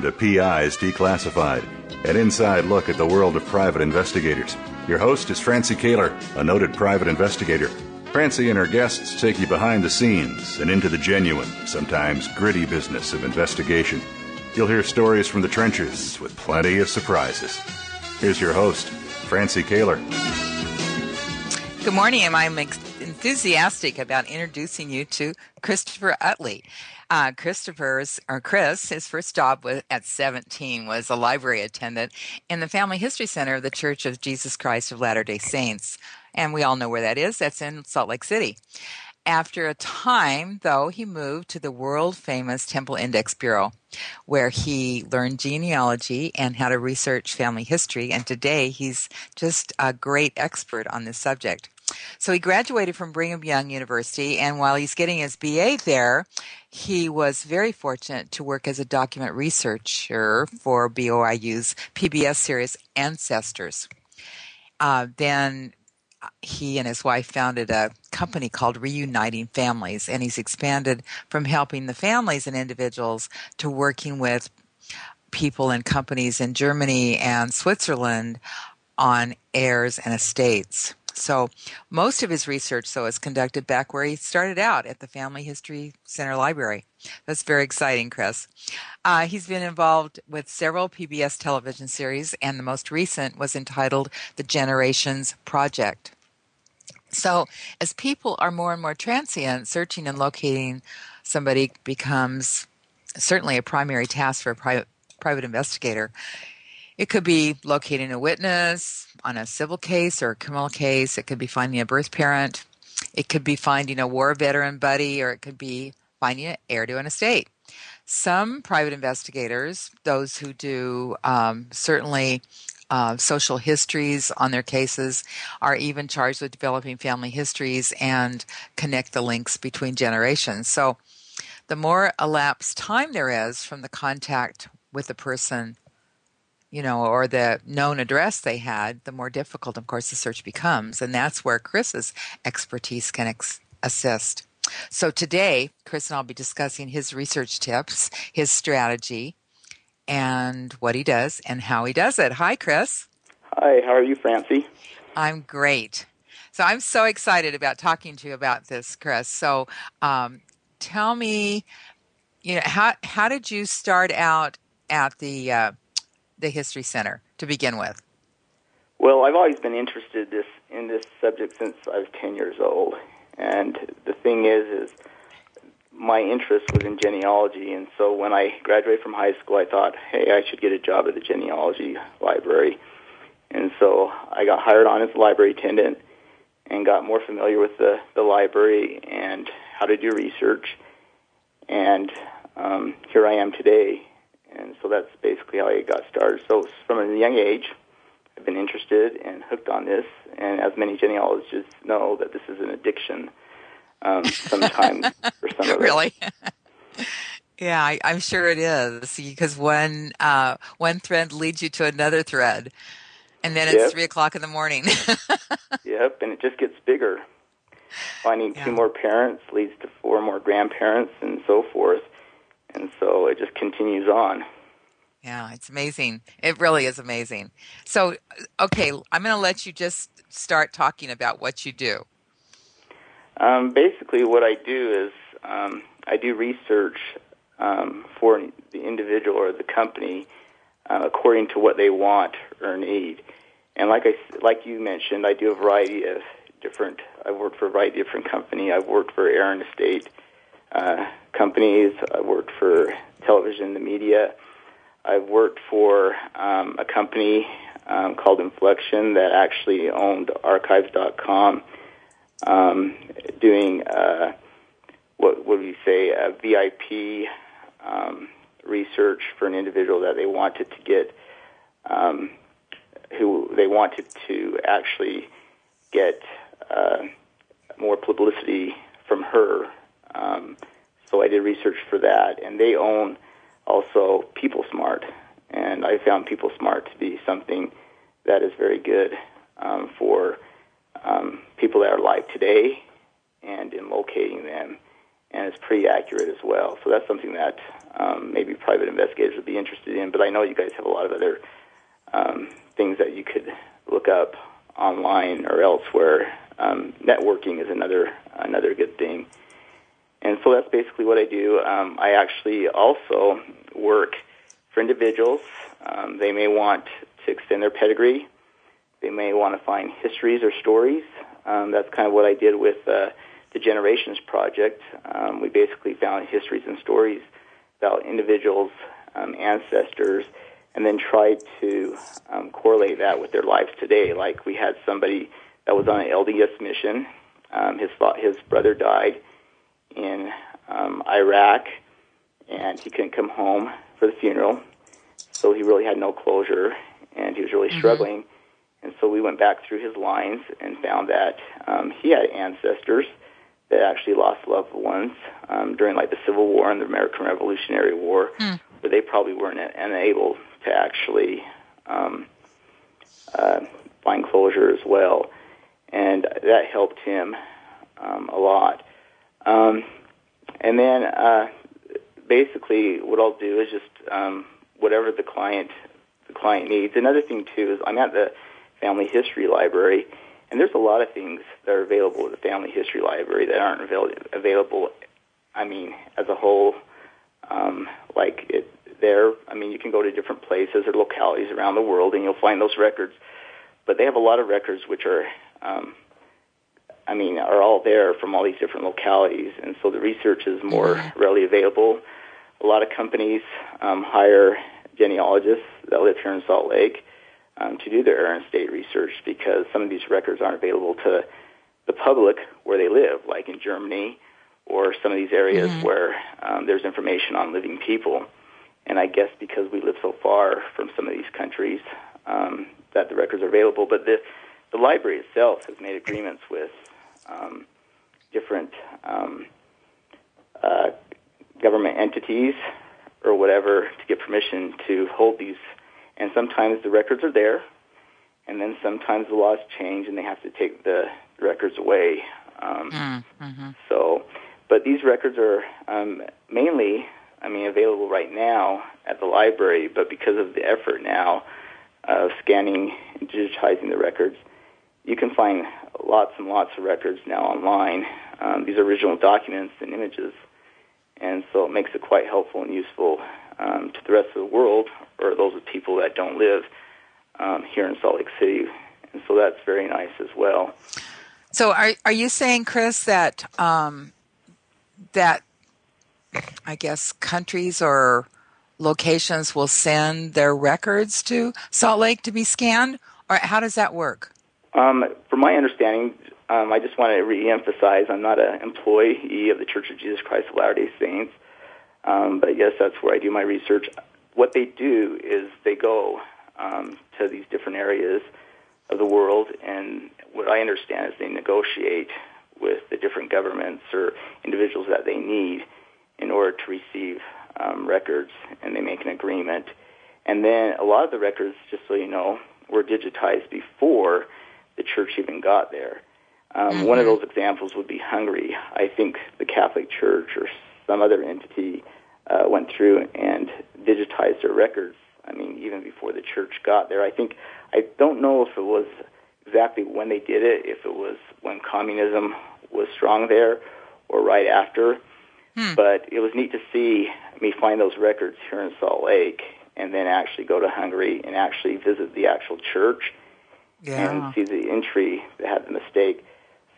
Welcome to PIs Declassified, an inside look at the world of private investigators. Your host is Francie Koehler, a noted private investigator. Francie and her guests take you behind the scenes and into the genuine, sometimes gritty business of investigation. You'll hear stories from the trenches with plenty of surprises. Here's your host, Francie Koehler. Good morning, and I'm enthusiastic about introducing you to Christopher Utley. Uh, Christopher's or Chris, his first job was, at 17 was a library attendant in the Family History Center of the Church of Jesus Christ of Latter Day Saints, and we all know where that is. That's in Salt Lake City. After a time, though, he moved to the world famous Temple Index Bureau, where he learned genealogy and how to research family history. And today he's just a great expert on this subject. So he graduated from Brigham Young University, and while he's getting his BA there, he was very fortunate to work as a document researcher for BYU's PBS series Ancestors. Uh, then he and his wife founded a company called Reuniting Families, and he's expanded from helping the families and individuals to working with people and companies in Germany and Switzerland on heirs and estates. So most of his research, though, is conducted back where he started out at the Family History Center Library. That's very exciting, Chris. Uh, he's been involved with several PBS television series, and the most recent was entitled The Generations Project. So, as people are more and more transient, searching and locating somebody becomes certainly a primary task for a private, private investigator. It could be locating a witness on a civil case or a criminal case. It could be finding a birth parent. It could be finding a war veteran buddy, or it could be finding an heir to an estate. Some private investigators, those who do um, certainly uh, social histories on their cases, are even charged with developing family histories and connect the links between generations. So, the more elapsed time there is from the contact with the person you know, or the known address they had, the more difficult, of course, the search becomes. And that's where Chris's expertise can ex- assist. So today, Chris and I'll be discussing his research tips, his strategy, and what he does and how he does it. Hi, Chris. Hi, how are you, Francie? I'm great. So I'm so excited about talking to you about this, Chris. So um, tell me, you know, how how did you start out at the uh, the History Center to begin with? Well, I've always been interested this in this subject since I was 10 years old. And the thing is, is my interest was in genealogy, and so when I graduated from high school, I thought, hey, I should get a job at the genealogy library. And so I got hired on as a library attendant and got more familiar with the, the library and how to do research. And um, here I am today and so that's basically how I got started. So from a young age, I've been interested and hooked on this, and as many genealogists know, that this is an addiction. Um, sometimes for some of really. yeah, I, am sure it is because one uh, one thread leads you to another thread, and then it's yep. three o'clock in the morning. yep, and it just gets bigger. Finding yeah. two more parents leads to four more grandparents, and so forth and so it just continues on. Yeah, it's amazing. It really is amazing. So, okay, I'm going to let you just start talking about what you do. Um, basically, what I do is um, I do research um, for the individual or the company uh, according to what they want or need. And like I like you mentioned, I do a variety of different. I've worked for a variety of different company. I've worked for Aaron Estate uh, companies. I worked for television, and the media. I've worked for um, a company um, called Inflection that actually owned Archives.com, um, doing uh, what would we say a VIP um, research for an individual that they wanted to get, um, who they wanted to actually get uh, more publicity from her um, so I did research for that, and they own also PeopleSmart, and I found PeopleSmart to be something that is very good um, for um, people that are alive today and in locating them and it's pretty accurate as well. So that's something that um, maybe private investigators would be interested in. But I know you guys have a lot of other um, things that you could look up online or elsewhere. Um, networking is another another good thing. And so that's basically what I do. Um, I actually also work for individuals. Um, they may want to extend their pedigree. They may want to find histories or stories. Um, that's kind of what I did with uh, the Generations Project. Um, we basically found histories and stories about individuals, um, ancestors, and then tried to um, correlate that with their lives today. Like we had somebody that was on an LDS mission. His his brother died in um, Iraq, and he couldn't come home for the funeral, so he really had no closure, and he was really mm-hmm. struggling. And so we went back through his lines and found that um, he had ancestors that actually lost loved ones um, during like the Civil War and the American Revolutionary War, mm. but they probably weren't unable to actually um, uh, find closure as well, and that helped him um, a lot. Um, and then uh, basically, what I'll do is just um, whatever the client the client needs. Another thing too is I'm at the Family History Library, and there's a lot of things that are available at the Family History Library that aren't avail- available. I mean, as a whole, um, like it there. I mean, you can go to different places or localities around the world, and you'll find those records. But they have a lot of records which are um, I mean, are all there from all these different localities, and so the research is more readily available. A lot of companies um, hire genealogists that live here in Salt Lake um, to do their Aaron State research because some of these records aren't available to the public where they live, like in Germany or some of these areas mm-hmm. where um, there's information on living people. And I guess because we live so far from some of these countries, um, that the records are available. But the the library itself has made agreements with um, different um, uh, government entities or whatever to get permission to hold these. And sometimes the records are there, and then sometimes the laws change and they have to take the records away. Um, mm, mm-hmm. So, but these records are um, mainly, I mean, available right now at the library. But because of the effort now of scanning and digitizing the records, you can find lots and lots of records now online. Um, these original documents and images, and so it makes it quite helpful and useful um, to the rest of the world or those people that don't live um, here in Salt Lake City, and so that's very nice as well. So, are are you saying, Chris, that um, that I guess countries or locations will send their records to Salt Lake to be scanned, or how does that work? Um, from my understanding, um, I just want to re-emphasize I'm not an employee of the Church of Jesus Christ of Latter-day Saints, um, but yes, that's where I do my research. What they do is they go um, to these different areas of the world, and what I understand is they negotiate with the different governments or individuals that they need in order to receive um, records, and they make an agreement. And then a lot of the records, just so you know, were digitized before the church even got there. Um, mm-hmm. One of those examples would be Hungary. I think the Catholic Church or some other entity uh, went through and digitized their records. I mean, even before the church got there. I think I don't know if it was exactly when they did it, if it was when communism was strong there or right after. Hmm. But it was neat to see me find those records here in Salt Lake and then actually go to Hungary and actually visit the actual church yeah. and see the entry that had the mistake.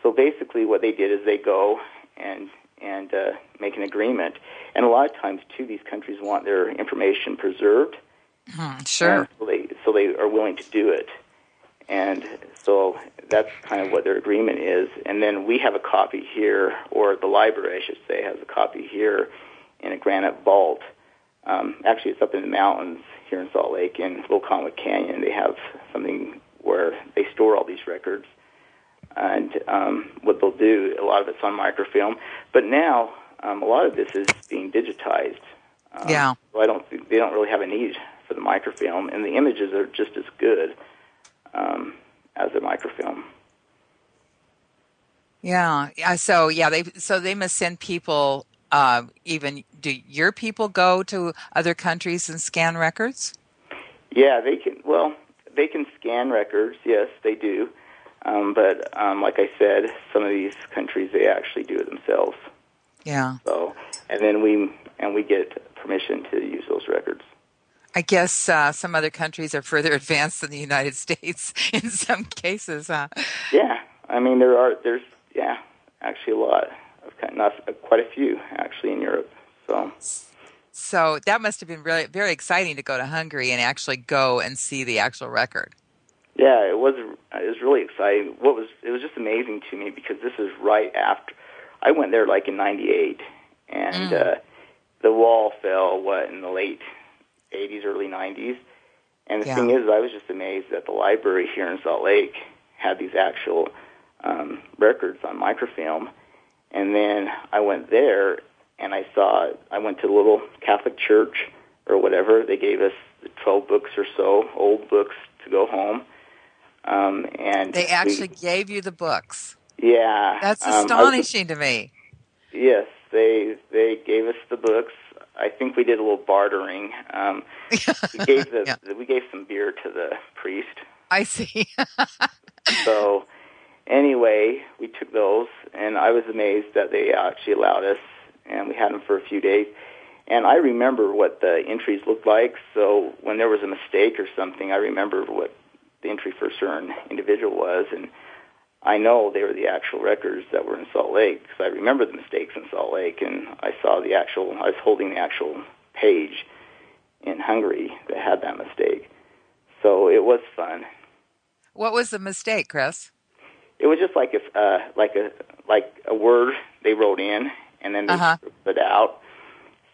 So basically, what they did is they go and and uh, make an agreement. And a lot of times, too, these countries want their information preserved. Mm, sure. So they so they are willing to do it, and so that's kind of what their agreement is. And then we have a copy here, or the library, I should say, has a copy here in a granite vault. Um, actually, it's up in the mountains here in Salt Lake in Little Cottonwood Canyon. They have something where they store all these records. And um, what they'll do, a lot of it's on microfilm, but now um, a lot of this is being digitized. Um, yeah. So I don't think they don't really have a need for the microfilm, and the images are just as good um, as the microfilm. Yeah. Yeah. So yeah, they so they must send people. Uh, even do your people go to other countries and scan records? Yeah, they they can scan records. Yes, they do. Um, but um, like I said, some of these countries they actually do it themselves. Yeah. So, and then we and we get permission to use those records. I guess uh, some other countries are further advanced than the United States in some cases. Huh? Yeah, I mean there are there's yeah actually a lot of kind not quite a few actually in Europe. So. So that must have been really very exciting to go to Hungary and actually go and see the actual record. Yeah, it was. It was really exciting. What was it was just amazing to me because this is right after I went there like in '98, and mm. uh, the wall fell what in the late '80s, early '90s. And the yeah. thing is, I was just amazed that the library here in Salt Lake had these actual um, records on microfilm. And then I went there and I saw. I went to a little Catholic church or whatever. They gave us 12 books or so, old books to go home um, and they actually we, gave you the books. Yeah, that's um, astonishing um, to me. Yes, they they gave us the books. I think we did a little bartering. Um, we gave the, yeah. we gave some beer to the priest. I see. so anyway, we took those, and I was amazed that they actually allowed us, and we had them for a few days. And I remember what the entries looked like. So when there was a mistake or something, I remember what the entry for a certain individual was, and I know they were the actual records that were in Salt Lake because I remember the mistakes in Salt Lake, and I saw the actual. I was holding the actual page in Hungary that had that mistake, so it was fun. What was the mistake, Chris? It was just like if uh, like a like a word they wrote in, and then they uh-huh. it out.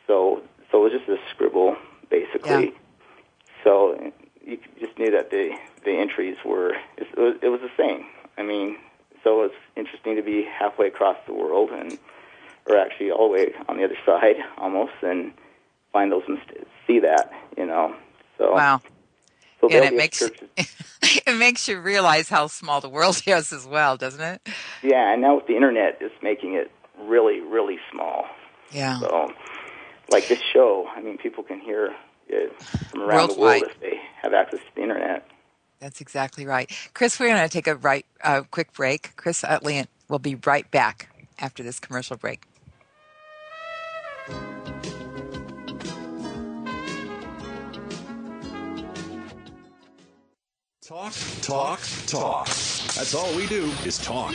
So so it was just a scribble basically. Yeah. So you just knew that the the entries were it was, it was the same. I mean, so it's interesting to be halfway across the world and or actually all the way on the other side almost and find those mistakes, see that you know. So wow. So and it makes it makes you realize how small the world is as well, doesn't it? Yeah, and now with the internet, it's making it really, really small. Yeah. So, like this show, I mean, people can hear it from around Worldwide. the world if they have access to the internet. That's exactly right. Chris, we're going to take a right, uh, quick break. Chris Utley will be right back after this commercial break. Talk, talk, talk. That's all we do is talk.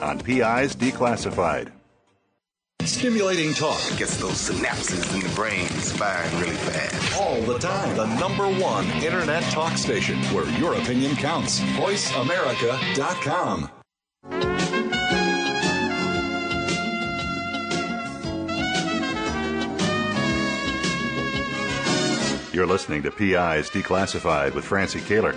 on PI's Declassified. Stimulating talk gets those synapses in the brain firing really fast. All the time. The number one internet talk station where your opinion counts. VoiceAmerica.com. You're listening to PI's Declassified with Francie Koehler.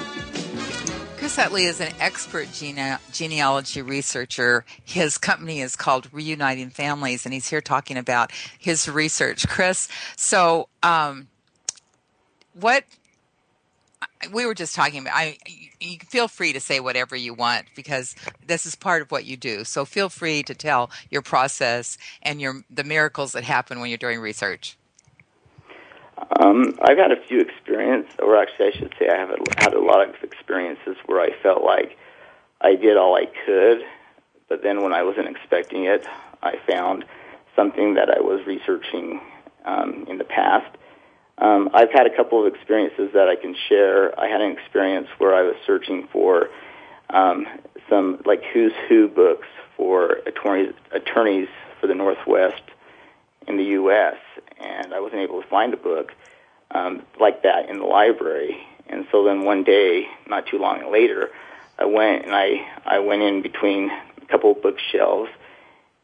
Chris Utley is an expert gene- genealogy researcher. His company is called Reuniting Families, and he's here talking about his research. Chris, so um, what we were just talking about I you feel free to say whatever you want because this is part of what you do. So feel free to tell your process and your the miracles that happen when you're doing research. Um, I've had a few experiences, or actually, I should say, I have had a lot of experiences where I felt like I did all I could, but then when I wasn't expecting it, I found something that I was researching um, in the past um, I've had a couple of experiences that I can share. I had an experience where I was searching for um, some like who's who books for attorneys, attorneys for the Northwest in the U.S., and I wasn't able to find a book um, like that in the library. And so then one day, not too long later, I went and I I went in between a couple of bookshelves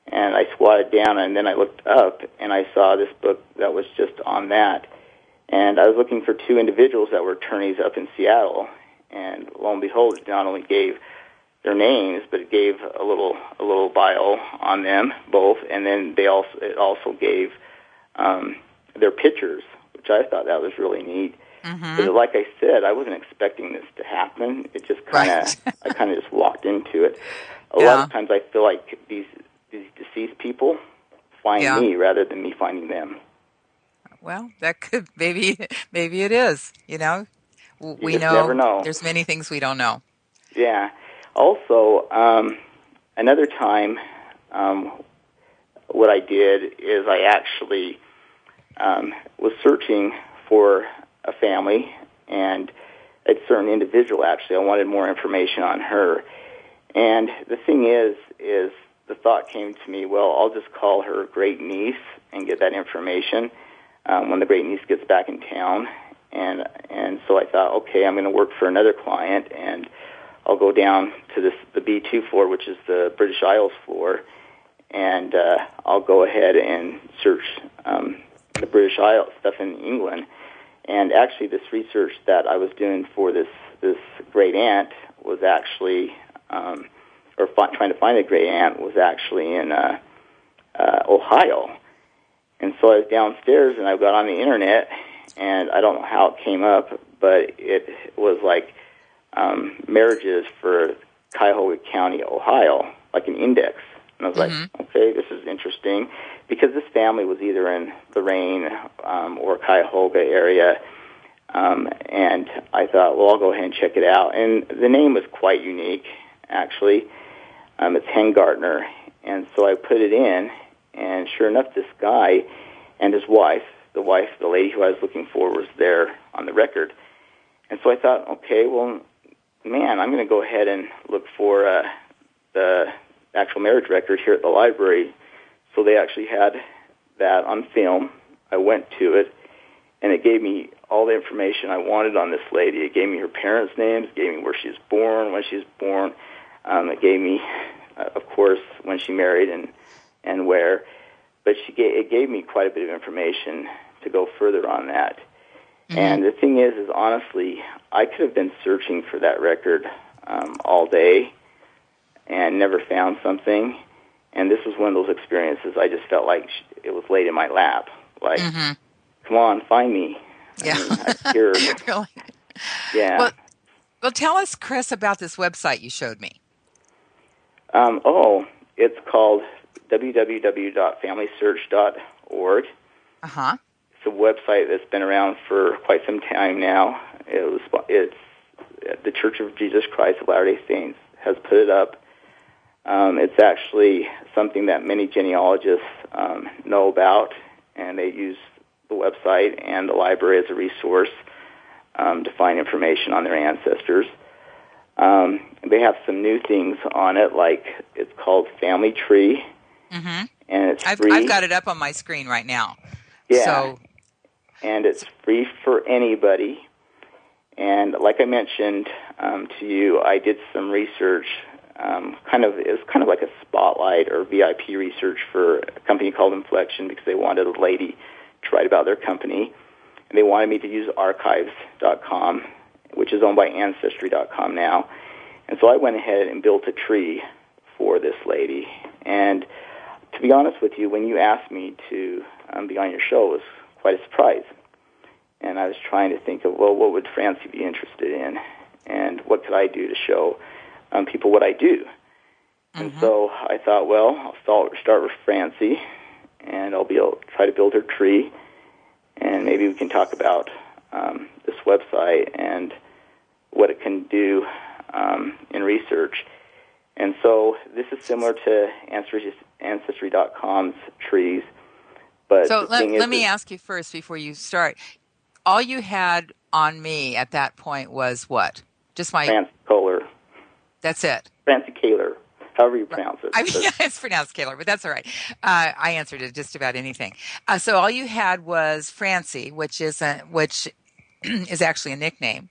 and I squatted down and then I looked up and I saw this book that was just on that and I was looking for two individuals that were attorneys up in Seattle. And lo and behold, it not only gave their names, but it gave a little a little bio on them both, and then they also it also gave um, their pictures, which I thought that was really neat. Mm-hmm. But like I said, I wasn't expecting this to happen. It just kind of right. I kind of just walked into it. A yeah. lot of times, I feel like these these deceased people find yeah. me rather than me finding them well, that could maybe maybe it is. You know, we you know, know, there's many things we don't know. Yeah. Also, um, another time, um, what I did is I actually um, was searching for a family and a certain individual. Actually, I wanted more information on her. And the thing is, is the thought came to me, well, I'll just call her great niece and get that information um, when the great niece gets back in town. And and so I thought, okay, I'm going to work for another client, and I'll go down to this the B2 floor, which is the British Isles floor, and uh, I'll go ahead and search um, the British Isles stuff in England. And actually, this research that I was doing for this this great aunt was actually, um, or fi- trying to find a great aunt was actually in uh, uh, Ohio and so I was downstairs and I got on the internet, and I don't know how it came up, but it was like um, marriages for Cuyahoga County, Ohio, like an index. And I was mm-hmm. like, okay, this is interesting because this family was either in Lorain um, or Cuyahoga area. Um, and I thought, well, I'll go ahead and check it out. And the name was quite unique, actually. Um, it's Hengartner. And so I put it in, and sure enough, this guy and his wife, the wife, the lady who I was looking for, was there on the record. And so I thought, okay, well, man, I'm going to go ahead and look for uh, the actual marriage record here at the library. So they actually had that on film. I went to it, and it gave me all the information I wanted on this lady. It gave me her parents' names, gave me where she was born, when she was born. Um, it gave me, uh, of course, when she married and and where. But she gave, it gave me quite a bit of information to go further on that. Mm-hmm. And the thing is, is honestly, I could have been searching for that record um, all day and never found something. And this was one of those experiences I just felt like it was laid in my lap. Like, mm-hmm. come on, find me. Yeah. I mean, really? Yeah. Well, well, tell us, Chris, about this website you showed me. Um, oh, it's called www.familysearch.org. Uh huh. It's a website that's been around for quite some time now. It was it's the Church of Jesus Christ of Latter-day Saints has put it up. Um, it's actually something that many genealogists um, know about, and they use the website and the library as a resource um, to find information on their ancestors. Um, they have some new things on it, like it's called Family Tree, Mm-hmm. And it's I've, free. I've got it up on my screen right now. Yeah. So. And it's free for anybody. And like I mentioned, um, to you. I did some research, um, kind of it was kind of like a spotlight or VIP research for a company called Inflection because they wanted a lady to write about their company, and they wanted me to use Archives.com, which is owned by Ancestry.com now. And so I went ahead and built a tree for this lady. And to be honest with you, when you asked me to um, be on your show, it was quite a surprise. And I was trying to think of, well, what would Francie be interested in? And what could I do to show um, people what I do? Mm-hmm. And so I thought, well, I'll start, start with Francie, and I'll be able to try to build her tree, and maybe we can talk about um, this website and what it can do um, in research. And so this is similar to Ancestry, Ancestry.com's trees. But so let, let me ask you first before you start. All you had on me at that point was what? Just my Francie. That's it. Francie Koehler, however you pronounce it. I mean, yeah, it's pronounced Koehler, but that's all right. Uh, I answered it just about anything. Uh, so all you had was Francie, which is a, which is actually a nickname.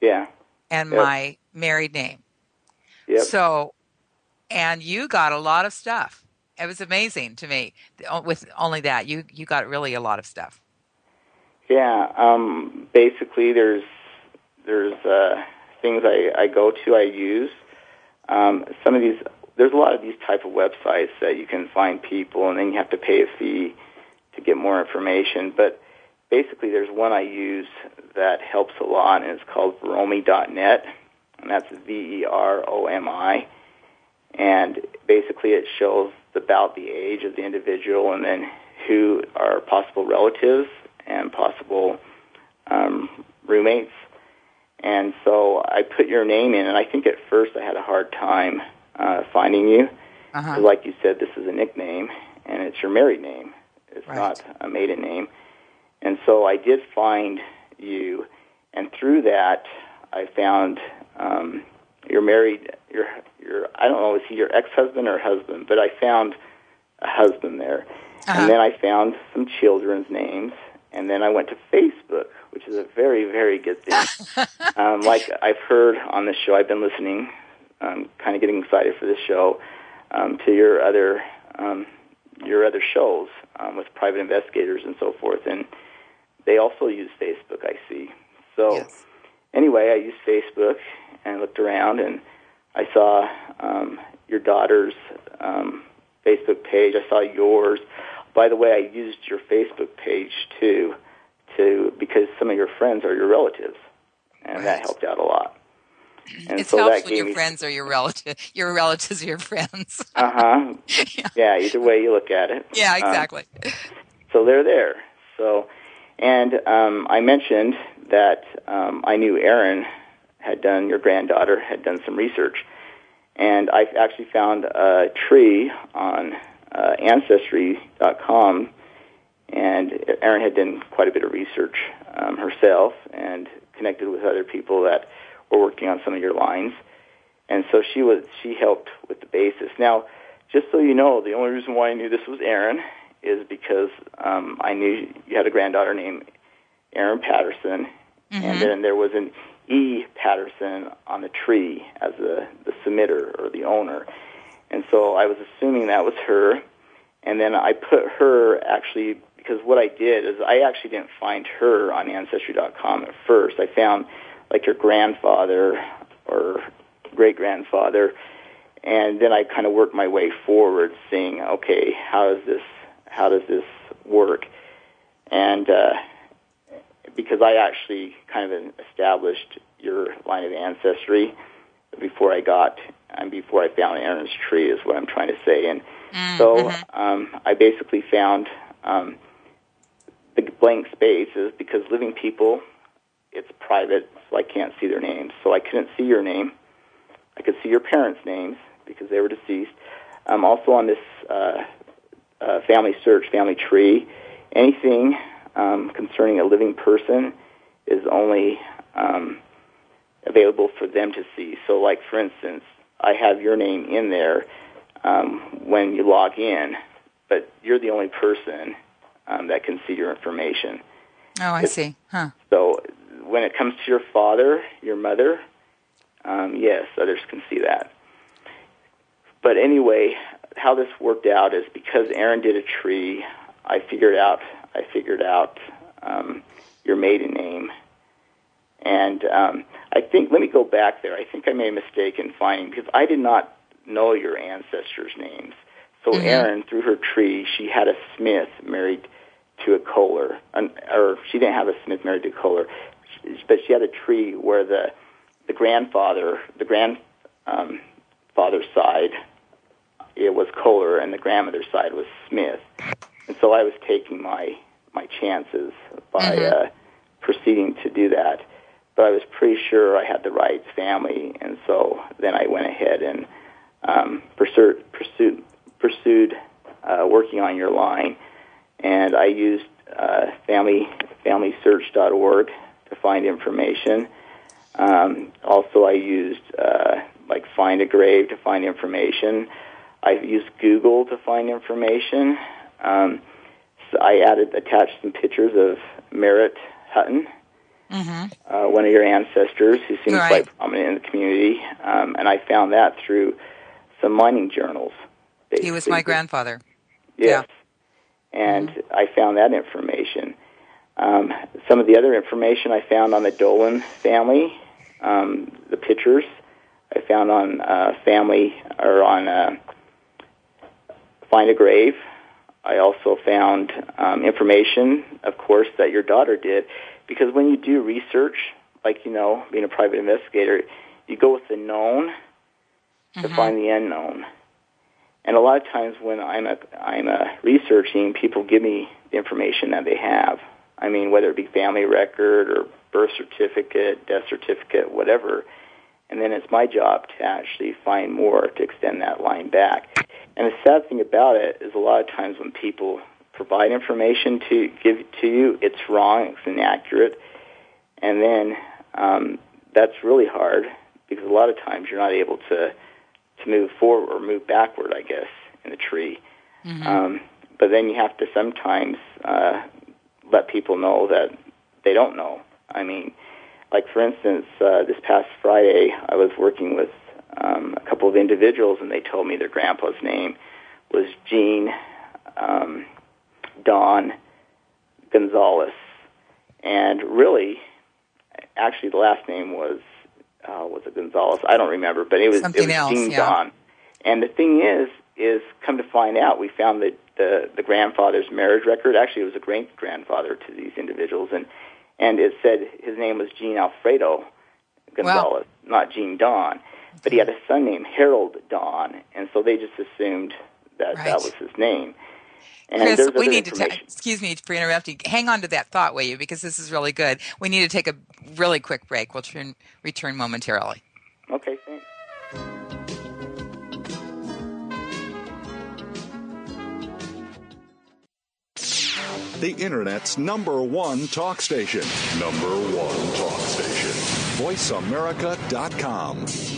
Yeah. And yep. my married name. Yep. So, and you got a lot of stuff. It was amazing to me. With only that, you you got really a lot of stuff. Yeah. Um, basically, there's there's uh, things I, I go to, I use. Um, some of these, there's a lot of these type of websites that you can find people, and then you have to pay a fee to get more information. But basically, there's one I use that helps a lot, and it's called Veromi.net and that's V E R O M I. And basically, it shows about the age of the individual, and then who are possible relatives and possible um, roommates. And so I put your name in, and I think at first I had a hard time uh, finding you. Uh-huh. Like you said, this is a nickname, and it's your married name. It's right. not a maiden name. And so I did find you, and through that, I found um, you're married. You're you're I don't know is he your ex husband or husband, but I found a husband there, uh-huh. and then I found some children's names, and then I went to Facebook, which is a very very good thing. um, like I've heard on this show, I've been listening, um, kind of getting excited for this show, um, to your other um, your other shows um, with private investigators and so forth, and they also use Facebook. I see. So yes. anyway, I used Facebook, and I looked around and I saw um, your daughter's um, Facebook page. I saw yours. By the way, I used your Facebook page too, to because some of your friends are your relatives, and right. that helped out a lot. And it's so helps when your me... friends are your relative, your relatives are your friends. uh huh. yeah. yeah. Either way you look at it. Yeah, um, exactly. Um, so they're there. So, and um, I mentioned that um, I knew Erin had done, your granddaughter had done some research. And I actually found a tree on uh, Ancestry.com, and Erin had done quite a bit of research um, herself and connected with other people that were working on some of your lines. And so she was she helped with the basis. Now, just so you know, the only reason why I knew this was Erin is because um, I knew you had a granddaughter named Erin Patterson, mm-hmm. and then there was an E. Patterson on the tree as the, the submitter or the owner. And so I was assuming that was her. And then I put her actually, because what I did is I actually didn't find her on Ancestry.com at first. I found like your grandfather or great grandfather. And then I kind of worked my way forward, seeing, okay, how does this, how does this work? And uh, because I actually kind of established your line of ancestry before I got and before I found Erin's tree is what I'm trying to say. And mm, so mm-hmm. um, I basically found um, the blank spaces because living people, it's private, so I can't see their names. So I couldn't see your name. I could see your parents' names because they were deceased. Um, also on this uh, uh, family search, family tree, anything um, concerning a living person is only um, available for them to see. So, like for instance, I have your name in there um, when you log in, but you're the only person um, that can see your information. Oh, I it's, see. Huh. So, when it comes to your father, your mother, Um, yes, others can see that. But anyway, how this worked out is because Erin did a tree, I figured out I figured out um, your maiden name, and um, I think let me go back there. I think I made a mistake in finding because I did not know your ancestors' names. So Mhm. Erin, through her tree, she had a Smith married to a Koehler, an, or she didn't have a Smith married to Koehler, but she had a tree where the the grandfather, the grandfather's um, side, it was Koehler, and the grandmother's side was Smith. And so I was taking my my chances by Mhm. uh, proceeding to do that. But I was pretty sure I had the right family, and so then I went ahead and um, pursued pursued pursued uh, working on your line, and I used uh, family FamilySearch.org to find information. Um, also, I used uh, like Find a Grave to find information. I've used Google to find information. Um, so I added attached some pictures of Merritt Hutton, hmm uh, one of your ancestors who seems Right. quite prominent in the community, um, and I found that through some mining journals. He was my grandfather. Yes. And I found that information. Um, some of the other information I found on the Dolan family, um, the pictures I found on uh, family or on uh, Find a Grave. I also found um, information, of course, that your daughter did, because when you do research, like you know, being a private investigator, you go with the known to Mhm. find the unknown. And a lot of times when I'm a, I'm a researching, people give me the information that they have. I mean, whether it be family record or birth certificate, death certificate, whatever. And then it's my job to actually find more to extend that line back. And the sad thing about it is a lot of times when people provide information to give to you, it's wrong, it's inaccurate, and then um, that's really hard because a lot of times you're not able to to move forward or move backward, I guess, in the tree. Mhm. Um, but then you have to sometimes uh, let people know that they don't know. I mean, like for instance, uh, this past Friday, I was working with um, a couple of individuals, and they told me their grandpa's name was Gene um, Don Gonzalez, and really, actually, the last name was uh, was it Gonzalez? I don't remember, but it was Something it was else, Gene yeah. Don. And the thing is, is come to find out, we found that the the grandfather's marriage record actually it was a great grandfather to these individuals, and and it said his name was Gene Alfredo Gonzalez, not Gene Don. But he had a son named Harold Don, and so they just assumed that Right. that was his name. And Chris, we need to. Ta- excuse me for interrupting. Hang on to that thought, will you? Because this is really good. We need to take a really quick break. We'll turn, return momentarily. Okay, thanks. The Internet's number one talk station. Number one talk station. VoiceAmerica.com.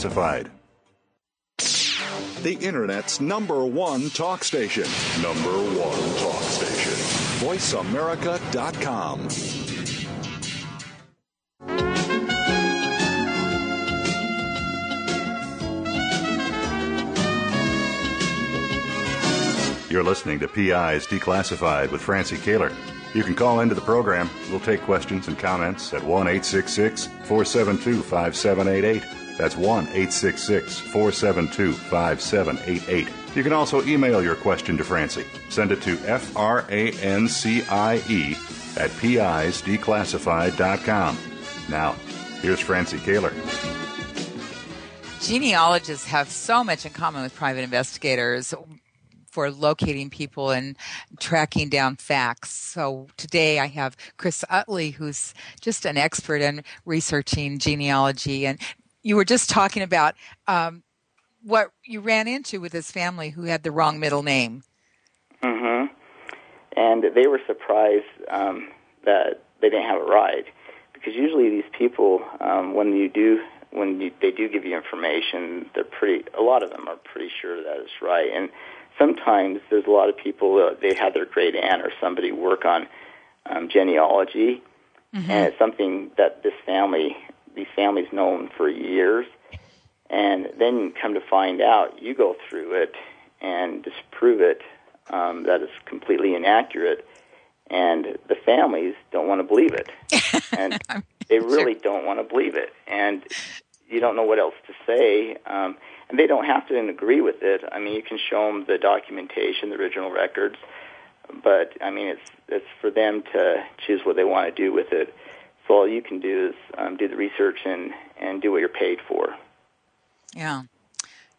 The Internet's number one talk station. Number one talk station. VoiceAmerica.com. You're listening to PIs Declassified with Francie Koehler. You can call into the program. We'll take questions and comments at 1 472 5788. That's 1 866 472 5788. You can also email your question to Francie. Send it to F R A N C I E at pisdeclassified.com. Now, here's Francie Koehler. Genealogists have so much in common with private investigators for locating people and tracking down facts. So today I have Chris Utley, who's just an expert in researching genealogy. And you were just talking about um, what you ran into with this family who had the wrong middle name. Mm-hmm. And they were surprised um, that they didn't have it right, because usually these people, um, when you do, when you, they do give you information, they're pretty. A lot of them are pretty sure that it's right, and sometimes there's a lot of people uh, they have their great aunt or somebody work on um, genealogy, mm-hmm. and it's something that this family, these families known for years, and then come to find out, you go through it and disprove it um, that it's completely inaccurate, and the families don't want to believe it, and they really sure. don't want to believe it, and you don't know what else to say. Um, and they don't have to agree with it. I mean, you can show them the documentation, the original records, but I mean, it's it's for them to choose what they want to do with it. So all you can do is um, do the research and and do what you're paid for. Yeah,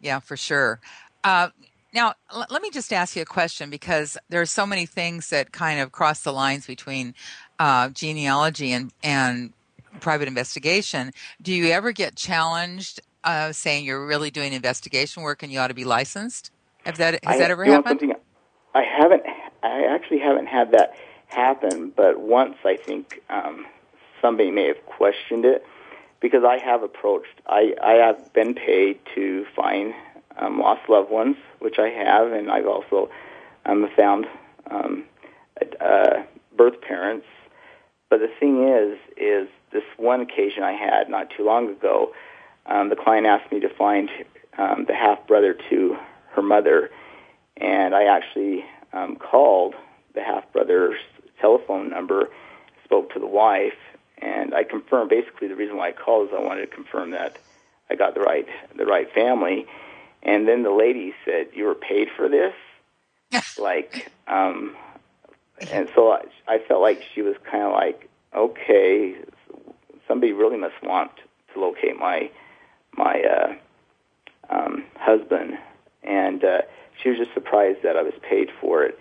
yeah, for sure. Uh, now, l- let me just ask you a question because there are so many things that kind of cross the lines between uh, genealogy and and private investigation. Do you ever get challenged uh, saying you're really doing investigation work and you ought to be licensed? Have that has I, that ever happened? I haven't. I actually haven't had that happen, but once I think um, somebody may have questioned it because I have approached. I I have been paid to find um, lost loved ones, which I have, and I've also um, found um, uh, birth parents. But the thing is, is this one occasion I had not too long ago um, the client asked me to find um, the half brother to her mother, and I actually um, called the half brother's telephone number, spoke to the wife, and I confirmed. Basically, the reason why I called is I wanted to confirm that I got the right the right family. And then the lady said, "You were paid for this." like, um, and so I, I felt like she was kind of like, "Okay, somebody really must want to locate my my uh, um, husband, and uh, she was just surprised that I was paid for it.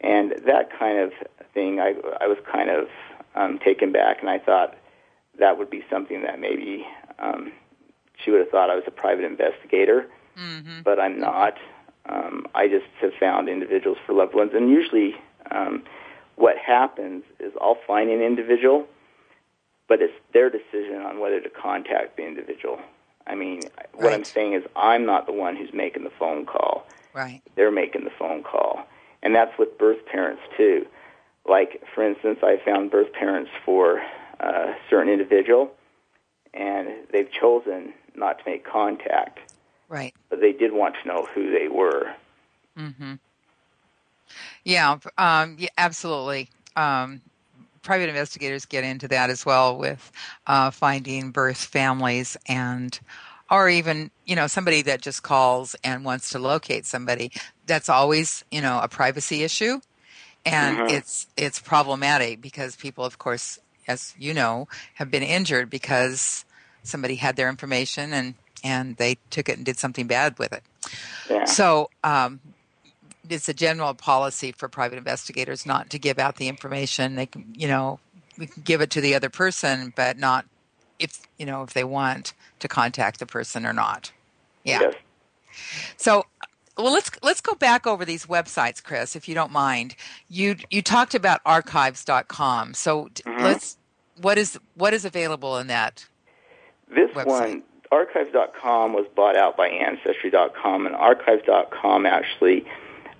And that kind of thing, I, I was kind of um, taken back, and I thought that would be something that maybe um, she would have thought I was a private investigator, mm-hmm. but I'm not. Um, I just have found individuals for loved ones, and usually um, what happens is I'll find an individual, but it's their decision on whether to contact the individual. I mean, what. I'm saying is I'm not the one who's making the phone call. Right. They're making the phone call. And that's with birth parents too. Like for instance, I found birth parents for a certain individual and they've chosen not to make contact. Right. But they did want to know who they were. Mhm. Yeah, um, yeah, absolutely. Um, private investigators get into that as well with uh, finding birth families and or even you know somebody that just calls and wants to locate somebody that's always you know a privacy issue and mm-hmm. it's it's problematic because people of course as you know have been injured because somebody had their information and and they took it and did something bad with it yeah. so um, it's a general policy for private investigators not to give out the information. They can, you know, we can give it to the other person, but not if you know if they want to contact the person or not. Yeah. Yes. So, well, let's let's go back over these websites, Chris, if you don't mind. You you talked about archives.com. So mm-hmm. let's what is what is available in that? This website? one archives.com was bought out by ancestry.com and archives.com actually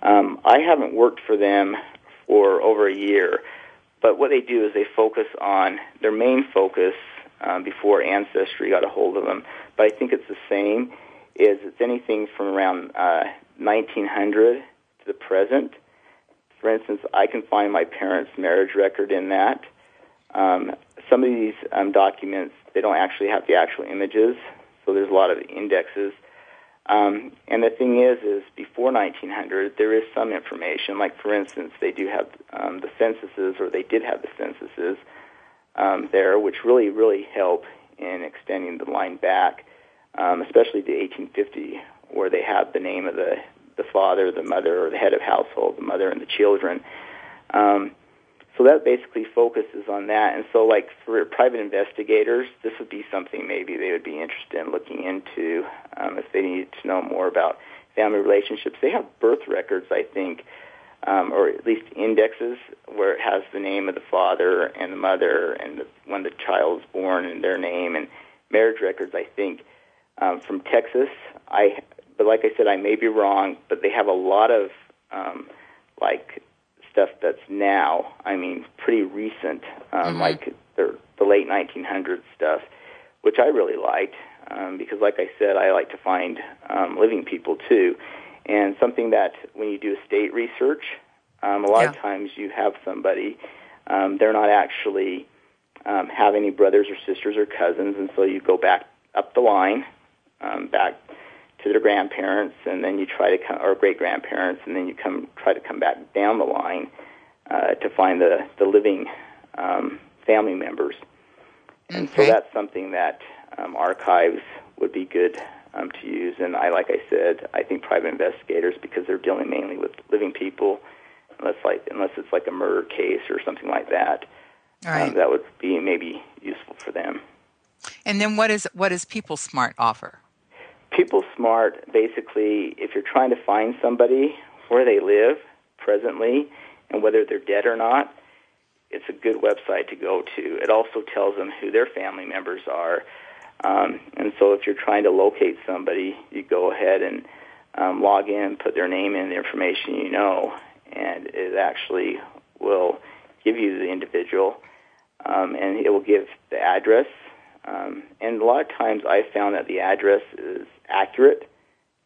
um, I haven't worked for them for over a year, but what they do is they focus on their main focus um, before Ancestry got a hold of them. But I think it's the same. Is it's anything from around uh, 1900 to the present. For instance, I can find my parents' marriage record in that. Um, some of these um, documents they don't actually have the actual images, so there's a lot of indexes. Um, and the thing is, is before 1900, there is some information. Like for instance, they do have um, the censuses, or they did have the censuses um, there, which really, really help in extending the line back, um, especially to 1850, where they have the name of the the father, the mother, or the head of household, the mother and the children. Um, so that basically focuses on that. And so, like for private investigators, this would be something maybe they would be interested in looking into um, if they need to know more about family relationships. They have birth records, I think, um, or at least indexes where it has the name of the father and the mother and the, when the child was born and their name and marriage records. I think um, from Texas. I, but like I said, I may be wrong, but they have a lot of um, like stuff that's now. I mean, pretty recent, um, mm-hmm. like the, the late 1900s stuff, which I really liked um, because, like I said, I like to find um, living people too. And something that when you do estate research, um, a lot yeah. of times you have somebody, um, they're not actually um, have any brothers or sisters or cousins, and so you go back up the line, um, back to their grandparents, and then you try to come, or great grandparents, and then you come try to come back down the line uh, to find the the living um, family members. And okay. so that's something that um, archives would be good um, to use. And I, like I said, I think private investigators, because they're dealing mainly with living people, unless like unless it's like a murder case or something like that, um, right. um, that would be maybe useful for them. And then what is what does People Smart offer? People Smart basically, if you're trying to find somebody where they live presently and whether they're dead or not, it's a good website to go to. It also tells them who their family members are. Um, and so if you're trying to locate somebody, you go ahead and um, log in, put their name in, the information you know, and it actually will give you the individual, um, and it will give the address. Um, and a lot of times I found that the address is accurate.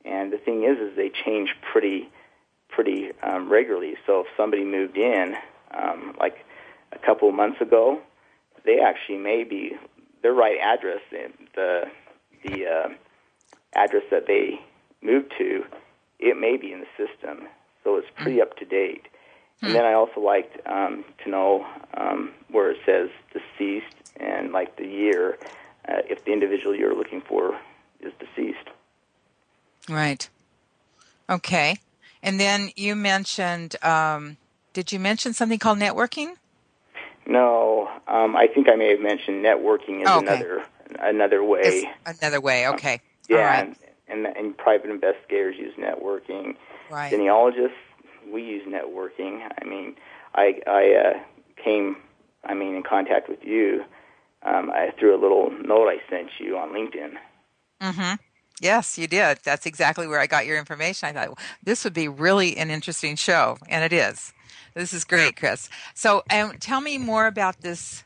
And the thing is, is they change pretty, pretty um, regularly. So if somebody moved in, um, like a couple of months ago, they actually may be their right address, the the uh, address that they moved to, it may be in the system. So it's pretty up to date. And then I also liked um, to know um, where it says deceased and like the year, uh, if the individual you're looking for is deceased. Right. Okay. And then you mentioned, um, did you mention something called networking? No, um, I think I may have mentioned networking is okay. another another way. It's another way, okay. Um, yeah, and, and, and private investigators use networking. Right. Genealogists, we use networking. I mean, I I uh, came, I mean, in contact with you um, I threw a little note I sent you on LinkedIn. Mm-hmm. Yes, you did. That's exactly where I got your information. I thought well, this would be really an interesting show, and it is. This is great, Chris. So, um, tell me more about this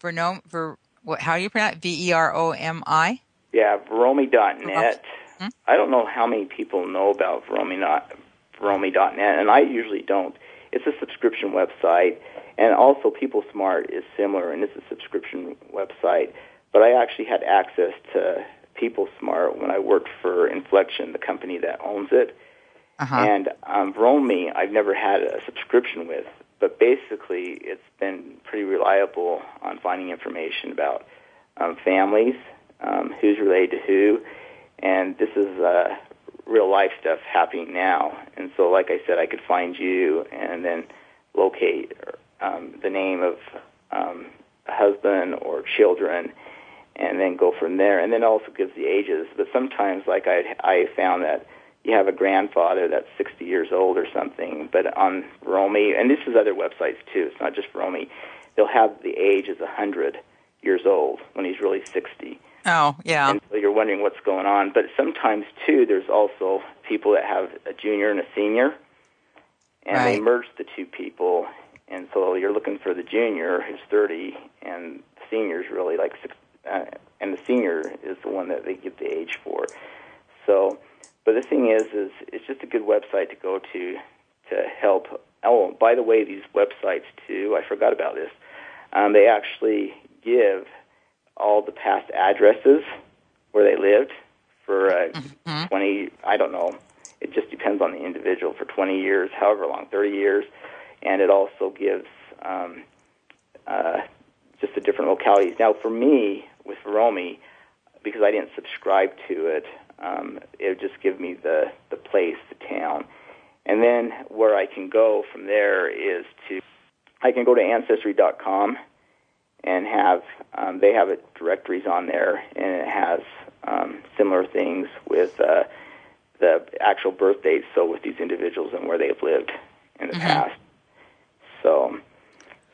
Vernom, Ver, what, how do you pronounce it? V E R O M I? Yeah, Veromi.net. Hmm? I don't know how many people know about Veromi, not, Veromi.net, and I usually don't. It's a subscription website, and also People Smart is similar, and it's a subscription website. But I actually had access to People Smart when I worked for Inflection, the company that owns it. Uh-huh. And um, Veromi, I've never had a subscription with, but basically it's been pretty reliable on finding information about um, families, um, who's related to who, and this is uh, real life stuff happening now. And so, like I said, I could find you and then locate um, the name of um, a husband or children, and then go from there. And then also gives the ages. But sometimes, like I I found that you have a grandfather that's 60 years old or something, but on Veromi, and this is other websites too. It's not just Veromi. They'll have the age as 100 years old when he's really 60. Oh, yeah. And so you're wondering what's going on. But sometimes, too, there's also people that have a junior and a senior, and right. they merge the two people. And so you're looking for the junior who's 30, and the senior's really like six, uh, and the senior is the one that they give the age for. So but the thing is, is it's just a good website to go to to help. Oh, by the way, these websites too. I forgot about this. Um, they actually give all the past addresses where they lived for uh, mm-hmm. 20. I don't know. It just depends on the individual for 20 years, however long, 30 years, and it also gives um, uh, just the different localities. Now, for me with Romy, because I didn't subscribe to it, um, it would just give me the the place, the town, and then where I can go from there is to I can go to ancestry.com and have um, they have it, directories on there, and it has um, similar things with uh, the actual birth dates, so with these individuals and where they've lived in the mm-hmm. past. So,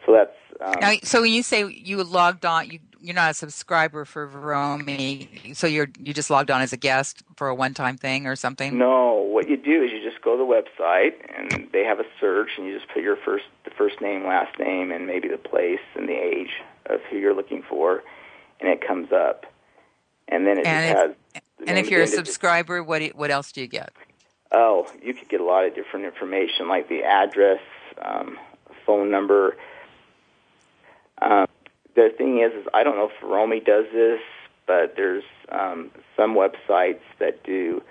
so that's um, now, so when you say you logged on, you you're not a subscriber for Veromi, so you're you just logged on as a guest for a one-time thing or something. No, what you do is you just go to the website and they have a search, and you just put your first the first name, last name, and maybe the place and the age of who you're looking for, and it comes up, and then it and if, has. And if you're a subscriber, what what else do you get? Oh, you could get a lot of different information, like the address, um, phone number. Um, the thing is, is I don't know if Romy does this, but there's um, some websites that do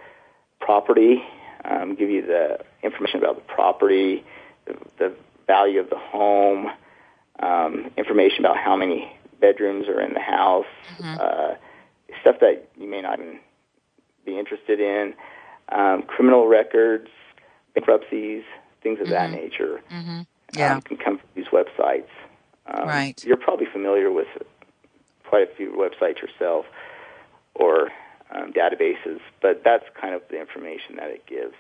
property, um, give you the information about the property, the, the value of the home, um, information about how many bedrooms are in the house, mm-hmm. uh, stuff that you may not even be interested in, um, criminal records, bankruptcies, things of mm-hmm. that nature. Mm-hmm. Yeah. Um, can come from these websites. Um, right. You're probably familiar with quite a few websites yourself or um, databases, but that's kind of the information that it gives.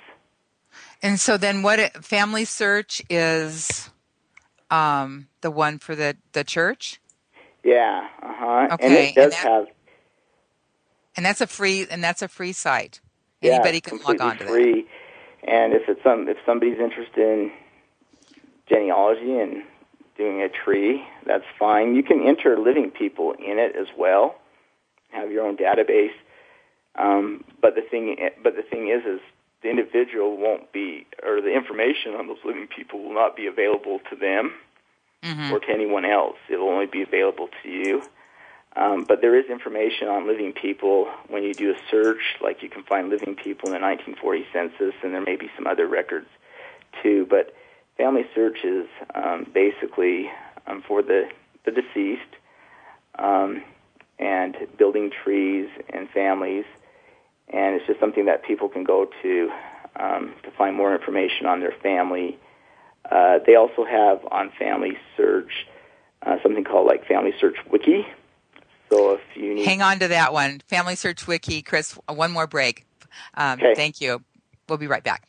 And so then what it, Family Search is um, the one for the, the church? Yeah, uh-huh. Okay. And it does and that, have And that's a free and that's a free site. Yeah, Anybody can log on to free. That. And if it's some if somebody's interested in genealogy and doing a tree, that's fine. You can enter living people in it as well. Have your own database. Um, but the thing, but the thing is, is the individual won't be, or the information on those living people will not be available to them mm-hmm. or to anyone else. It will only be available to you. Um, but there is information on living people when you do a search, like you can find living people in the 1940 census, and there may be some other records too. But family search is um, basically um, for the, the deceased um, and building trees and families. And it's just something that people can go to um, to find more information on their family. Uh, they also have on Family Search uh, something called like Family Search Wiki. So if you need, hang on to that one, Family Search Wiki, Chris. One more break. Um, okay. Thank you. We'll be right back.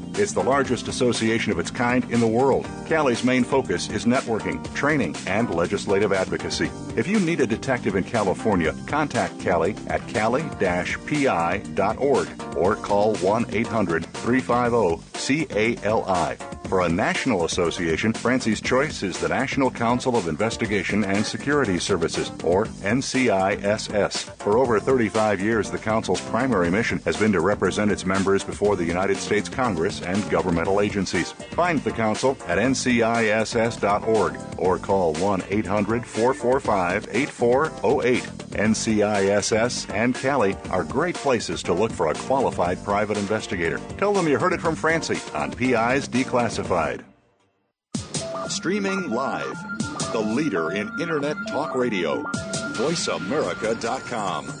It's the largest association of its kind in the world. CALI's main focus is networking, training, and legislative advocacy. If you need a detective in California, contact CALI at cali-pi.org or call 1 800 350 CALI. For a national association, Francie's choice is the National Council of Investigation and Security Services, or NCISS. For over 35 years, the Council's primary mission has been to represent its members before the United States Congress and governmental agencies. Find the Council at nciss.org or call 1 800 445 8408. NCISS and CALI are great places to look for a qualified private investigator. Tell them you heard it from Francie on PI's Declassified. Streaming live, the leader in Internet talk radio, voiceamerica.com.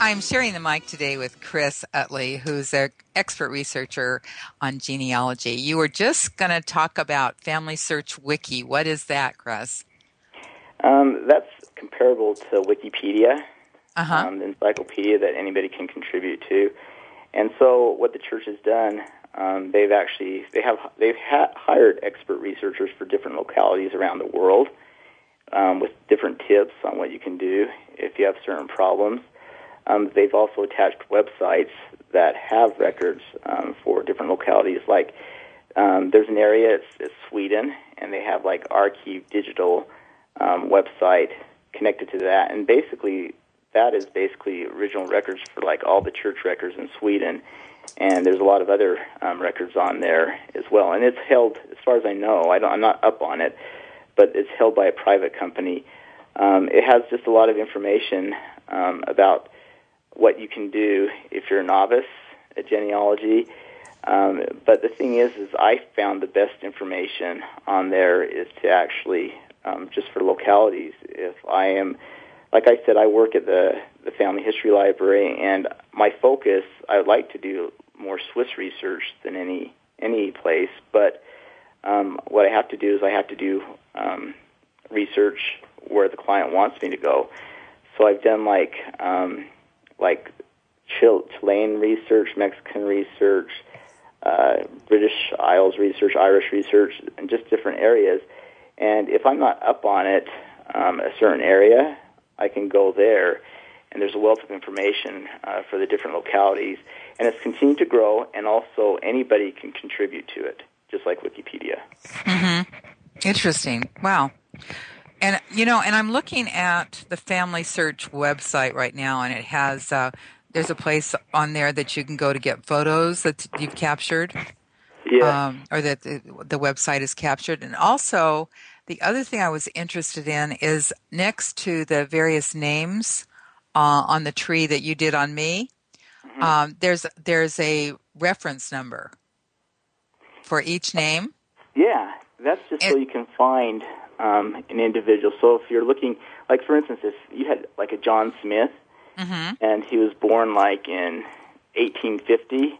I'm sharing the mic today with Chris Utley, who's an expert researcher on genealogy. You were just going to talk about Family Search Wiki. What is that, Chris? Um, that's comparable to Wikipedia, Uh-huh. um, the encyclopedia that anybody can contribute to. And so, what the church has done, um, they've actually they have they've ha- hired expert researchers for different localities around the world um, with different tips on what you can do if you have certain problems. Um, they've also attached websites that have records um, for different localities. Like um, there's an area, it's, it's Sweden, and they have like ArkivDigital um, website connected to that, and basically that is basically original records for like all the church records in Sweden, and there's a lot of other um, records on there as well. And it's held, as far as I know, I don't, I'm not up on it, but it's held by a private company. Um, it has just a lot of information um, about what you can do if you're a novice at genealogy. Um, but the thing is, is I found the best information on there is to actually um, just for localities. If I am, like I said, I work at the the Family History Library, and my focus, I would like to do more Swiss research than any any place. But um, what I have to do is I have to do um, research where the client wants me to go. So I've done like um, like Chil- Chilean research, Mexican research, uh, British Isles research, Irish research, and just different areas. And if I'm not up on it, um, a certain area, I can go there. And there's a wealth of information uh, for the different localities. And it's continued to grow, and also anybody can contribute to it, just like Wikipedia. Interesting. Wow. And you know, and I'm looking at the Family Search website right now, and it has uh, there's a place on there that you can go to get photos that you've captured, Yeah. um, or that the, the website is captured, and also the other thing I was interested in is next to the various names uh, on the tree that you did on me, um, there's there's a reference number for each name. Yeah, that's just so you can find um, an individual. So if you're looking, like for instance, if you had like a John Smith, and he was born like in 1850,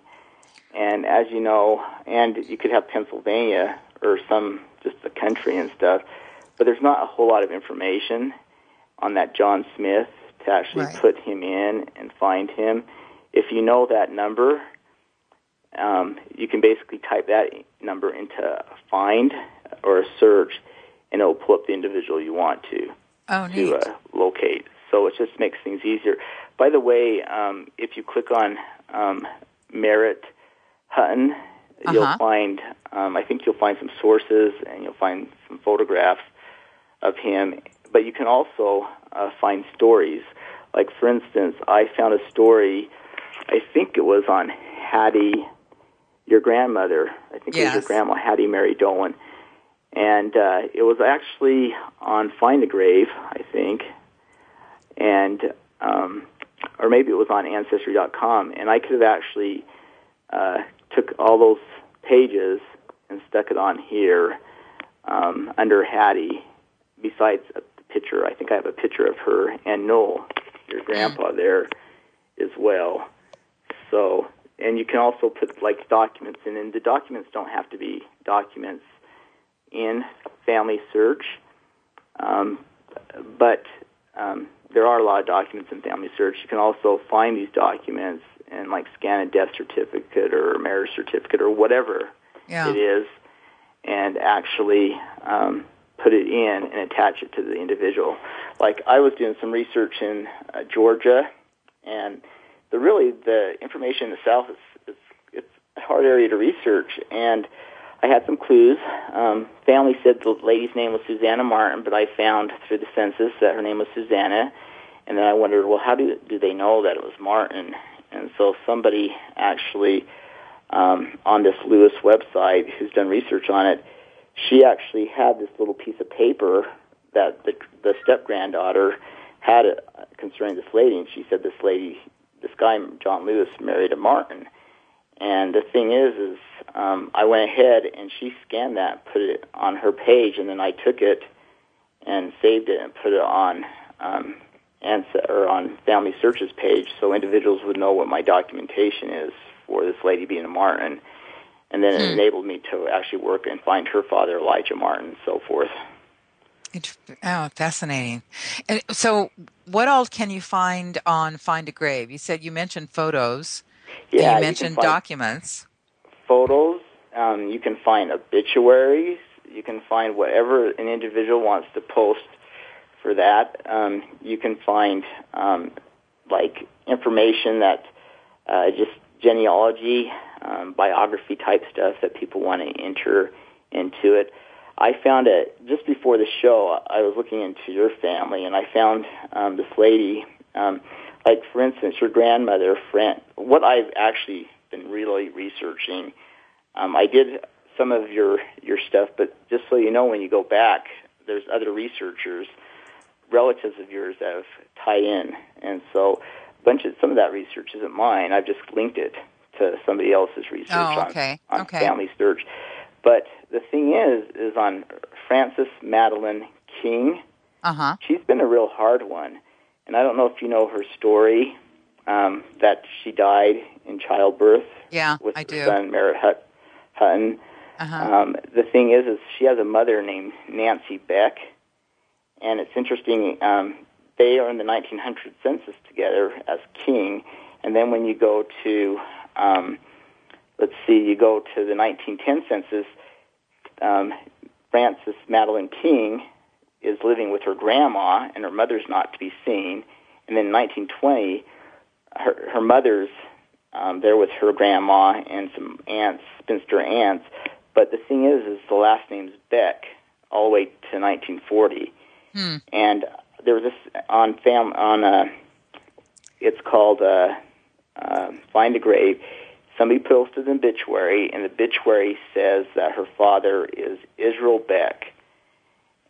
and as you know, and you could have Pennsylvania or some just the country and stuff, but there's not a whole lot of information on that John Smith to actually Right. put him in and find him. If you know that number, um, you can basically type that number into a find or a search, and it'll pull up the individual you want to Oh, to uh, locate. So it just makes things easier. By the way, um, if you click on um, Merritt Hutton, you'll Uh-huh. find. Um, I think you'll find some sources and you'll find some photographs of him. But you can also uh, find stories. Like for instance, I found a story. I think it was on Hattie, your grandmother. I think it was your grandma Hattie Mary Dolan, and uh, it was actually on Find a Grave, I think, and um, or maybe it was on Ancestry.com, and I could have actually uh, took all those pages and stuck it on here um, under Hattie. Besides a picture, I think I have a picture of her and Noel, your grandpa, there as well. So, and you can also put like documents in, and the documents don't have to be documents in Family Search, um, but um, there are a lot of documents in Family Search. You can also find these documents and like scan a death certificate or a marriage certificate or whatever Yeah. it is, and actually um, put it in and attach it to the individual. Like I was doing some research in uh, Georgia, and the really the information in the South is, is it's a hard area to research, and I had some clues. Um, family said the lady's name was Susanna Martin, but I found through the census that her name was Susanna, and then I wondered, well, how do do they know that it was Martin? And so somebody actually um, on this Lewis website, who's done research on it, she actually had this little piece of paper that the, the step granddaughter had uh, concerning this lady, and she said this lady, this guy John Lewis, married a Martin. And the thing is, is um, I went ahead and she scanned that, put it on her page, and then I took it and saved it and put it on um, and or on Family Searches page, so individuals would know what my documentation is for this lady being a Martin, and then it Hmm. enabled me to actually work and find her father, Elijah Martin, and so forth. Oh, fascinating. And so, what all can you find on Find a Grave? You said you mentioned photos. Yeah, you mentioned find documents. photos. Um, you can find obituaries. You can find whatever an individual wants to post for that. Um, you can find um, like information that uh, just genealogy, um, biography type stuff that people want to enter into it. I found it just before the show. I was looking into your family, and I found um, this lady. Like for instance, your grandmother, Fran. What I've actually been really researching. Um, I did some of your your stuff, but just so you know, when you go back, there's other researchers, relatives of yours that have tied in, and so a bunch of some of that research isn't mine. I've just linked it to somebody else's research Oh, on, on Okay. Family Search. But the thing is, is on Frances Madeline King. Uh huh. She's been a real hard one, and I don't know if you know her story. Um, that she died in childbirth Yeah, with I her do. son Merritt Hut- Hutton. Uh huh. Um, the thing is, is she has a mother named Nancy Beck, and it's interesting. Um, they are in the 1900 census together as king, and then when you go to, um, let's see, you go to the 1910 census. Um, Frances Madeline King is living with her grandma, and her mother's not to be seen. And then in 1920, her, her mother's um, there with her grandma and some aunts, spinster aunts. But the thing is, is the last name's Beck, all the way to 1940. Hmm. And there was this on fam on uh it's called uh, uh, Find a Grave. Somebody posted an obituary, and the obituary says that her father is Israel Beck.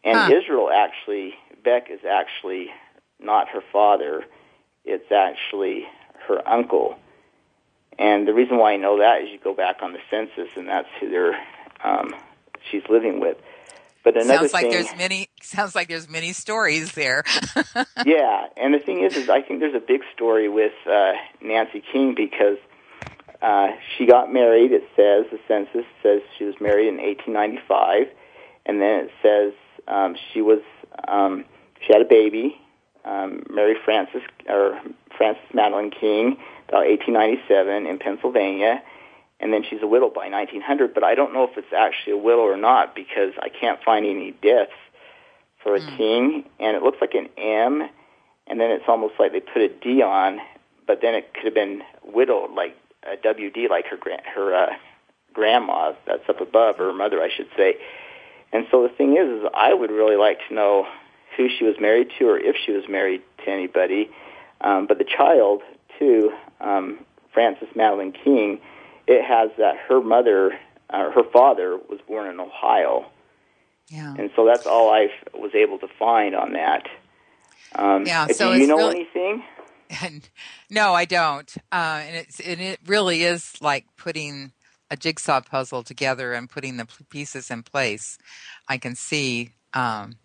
And Huh. Israel actually, Beck is actually not her father. It's actually her uncle. And the reason why I know that is you go back on the census, and that's who they're um, she's living with. But another Sounds like thing, there's many. Sounds like there's many stories there. yeah, and the thing is, is I think there's a big story with uh, Nancy King because uh, she got married. It says the census says she was married in 1895, and then it says um, she was um, she had a baby, um, Mary Frances or Frances Madeline King, about 1897 in Pennsylvania, and then she's a widow by 1900. But I don't know if it's actually a widow or not because I can't find any deaths for a King, and it looks like an M, and then it's almost like they put a D on, but then it could have been widowed, like a WD, like her her uh, grandma that's up above, or her mother, I should say. And so the thing is, is I would really like to know who she was married to, or if she was married to anybody. Um, but the child, too, um, Frances Madeline King, it has that her mother, uh, her father, was born in Ohio. yeah. And so that's all I was able to find on that. Um, Yeah, do so you know really- anything? And no, I don't. Uh, and it's and it really is like putting a jigsaw puzzle together and putting the pieces in place. I can see. Um,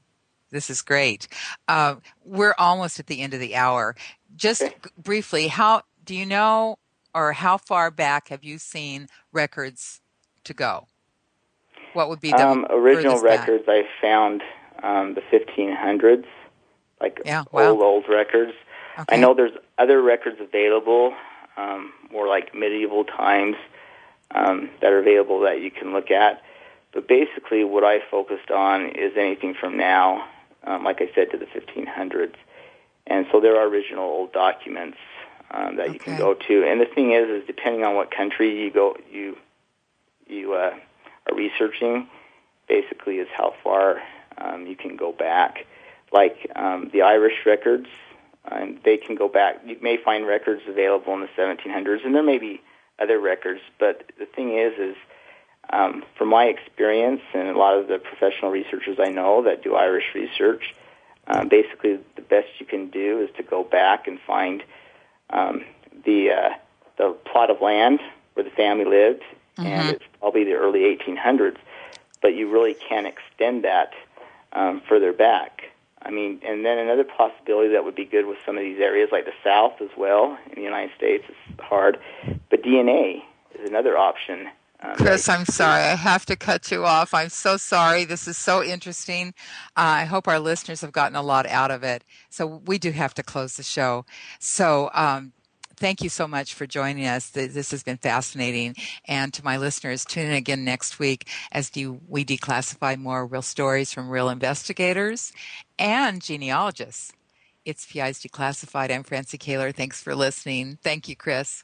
this is great. Uh, we're almost at the end of the hour. Just Okay. briefly, how do you know, or how far back have you seen records to go? What would be the Um, original furthest back? records I found um, the 1500s, like Yeah, wow. old old records. Okay. I know there's other records available, um, more like medieval times, um, that are available that you can look at. But basically, what I focused on is anything from now, um, like I said, to the 1500s. And so there are original old documents um, that you can go to. And the thing is, is depending on what country you go, you you uh, are researching, basically is how far um, you can go back. Like um, the Irish records, um, they can go back. You may find records available in the 1700s, and there may be other records. But the thing is, is um, from my experience and a lot of the professional researchers I know that do Irish research, um, basically the best you can do is to go back and find um, the uh, the plot of land where the family lived, mm-hmm. and it's probably the early 1800s. But you really can't extend that um, further back. I mean, and then another possibility that would be good with some of these areas, like the South as well in the United States, is hard. But DNA is another option. Um, Chris, I'm sorry. I have to cut you off. I'm so sorry. This is so interesting. Uh, I hope our listeners have gotten a lot out of it. So we do have to close the show. So um, thank you so much for joining us. This has been fascinating. And to my listeners, tune in again next week as we declassify more real stories from real investigators and genealogists. It's PI's Declassified. I'm Francie Koehler. Thanks for listening. Thank you, Chris.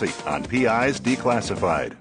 on PI's Declassified.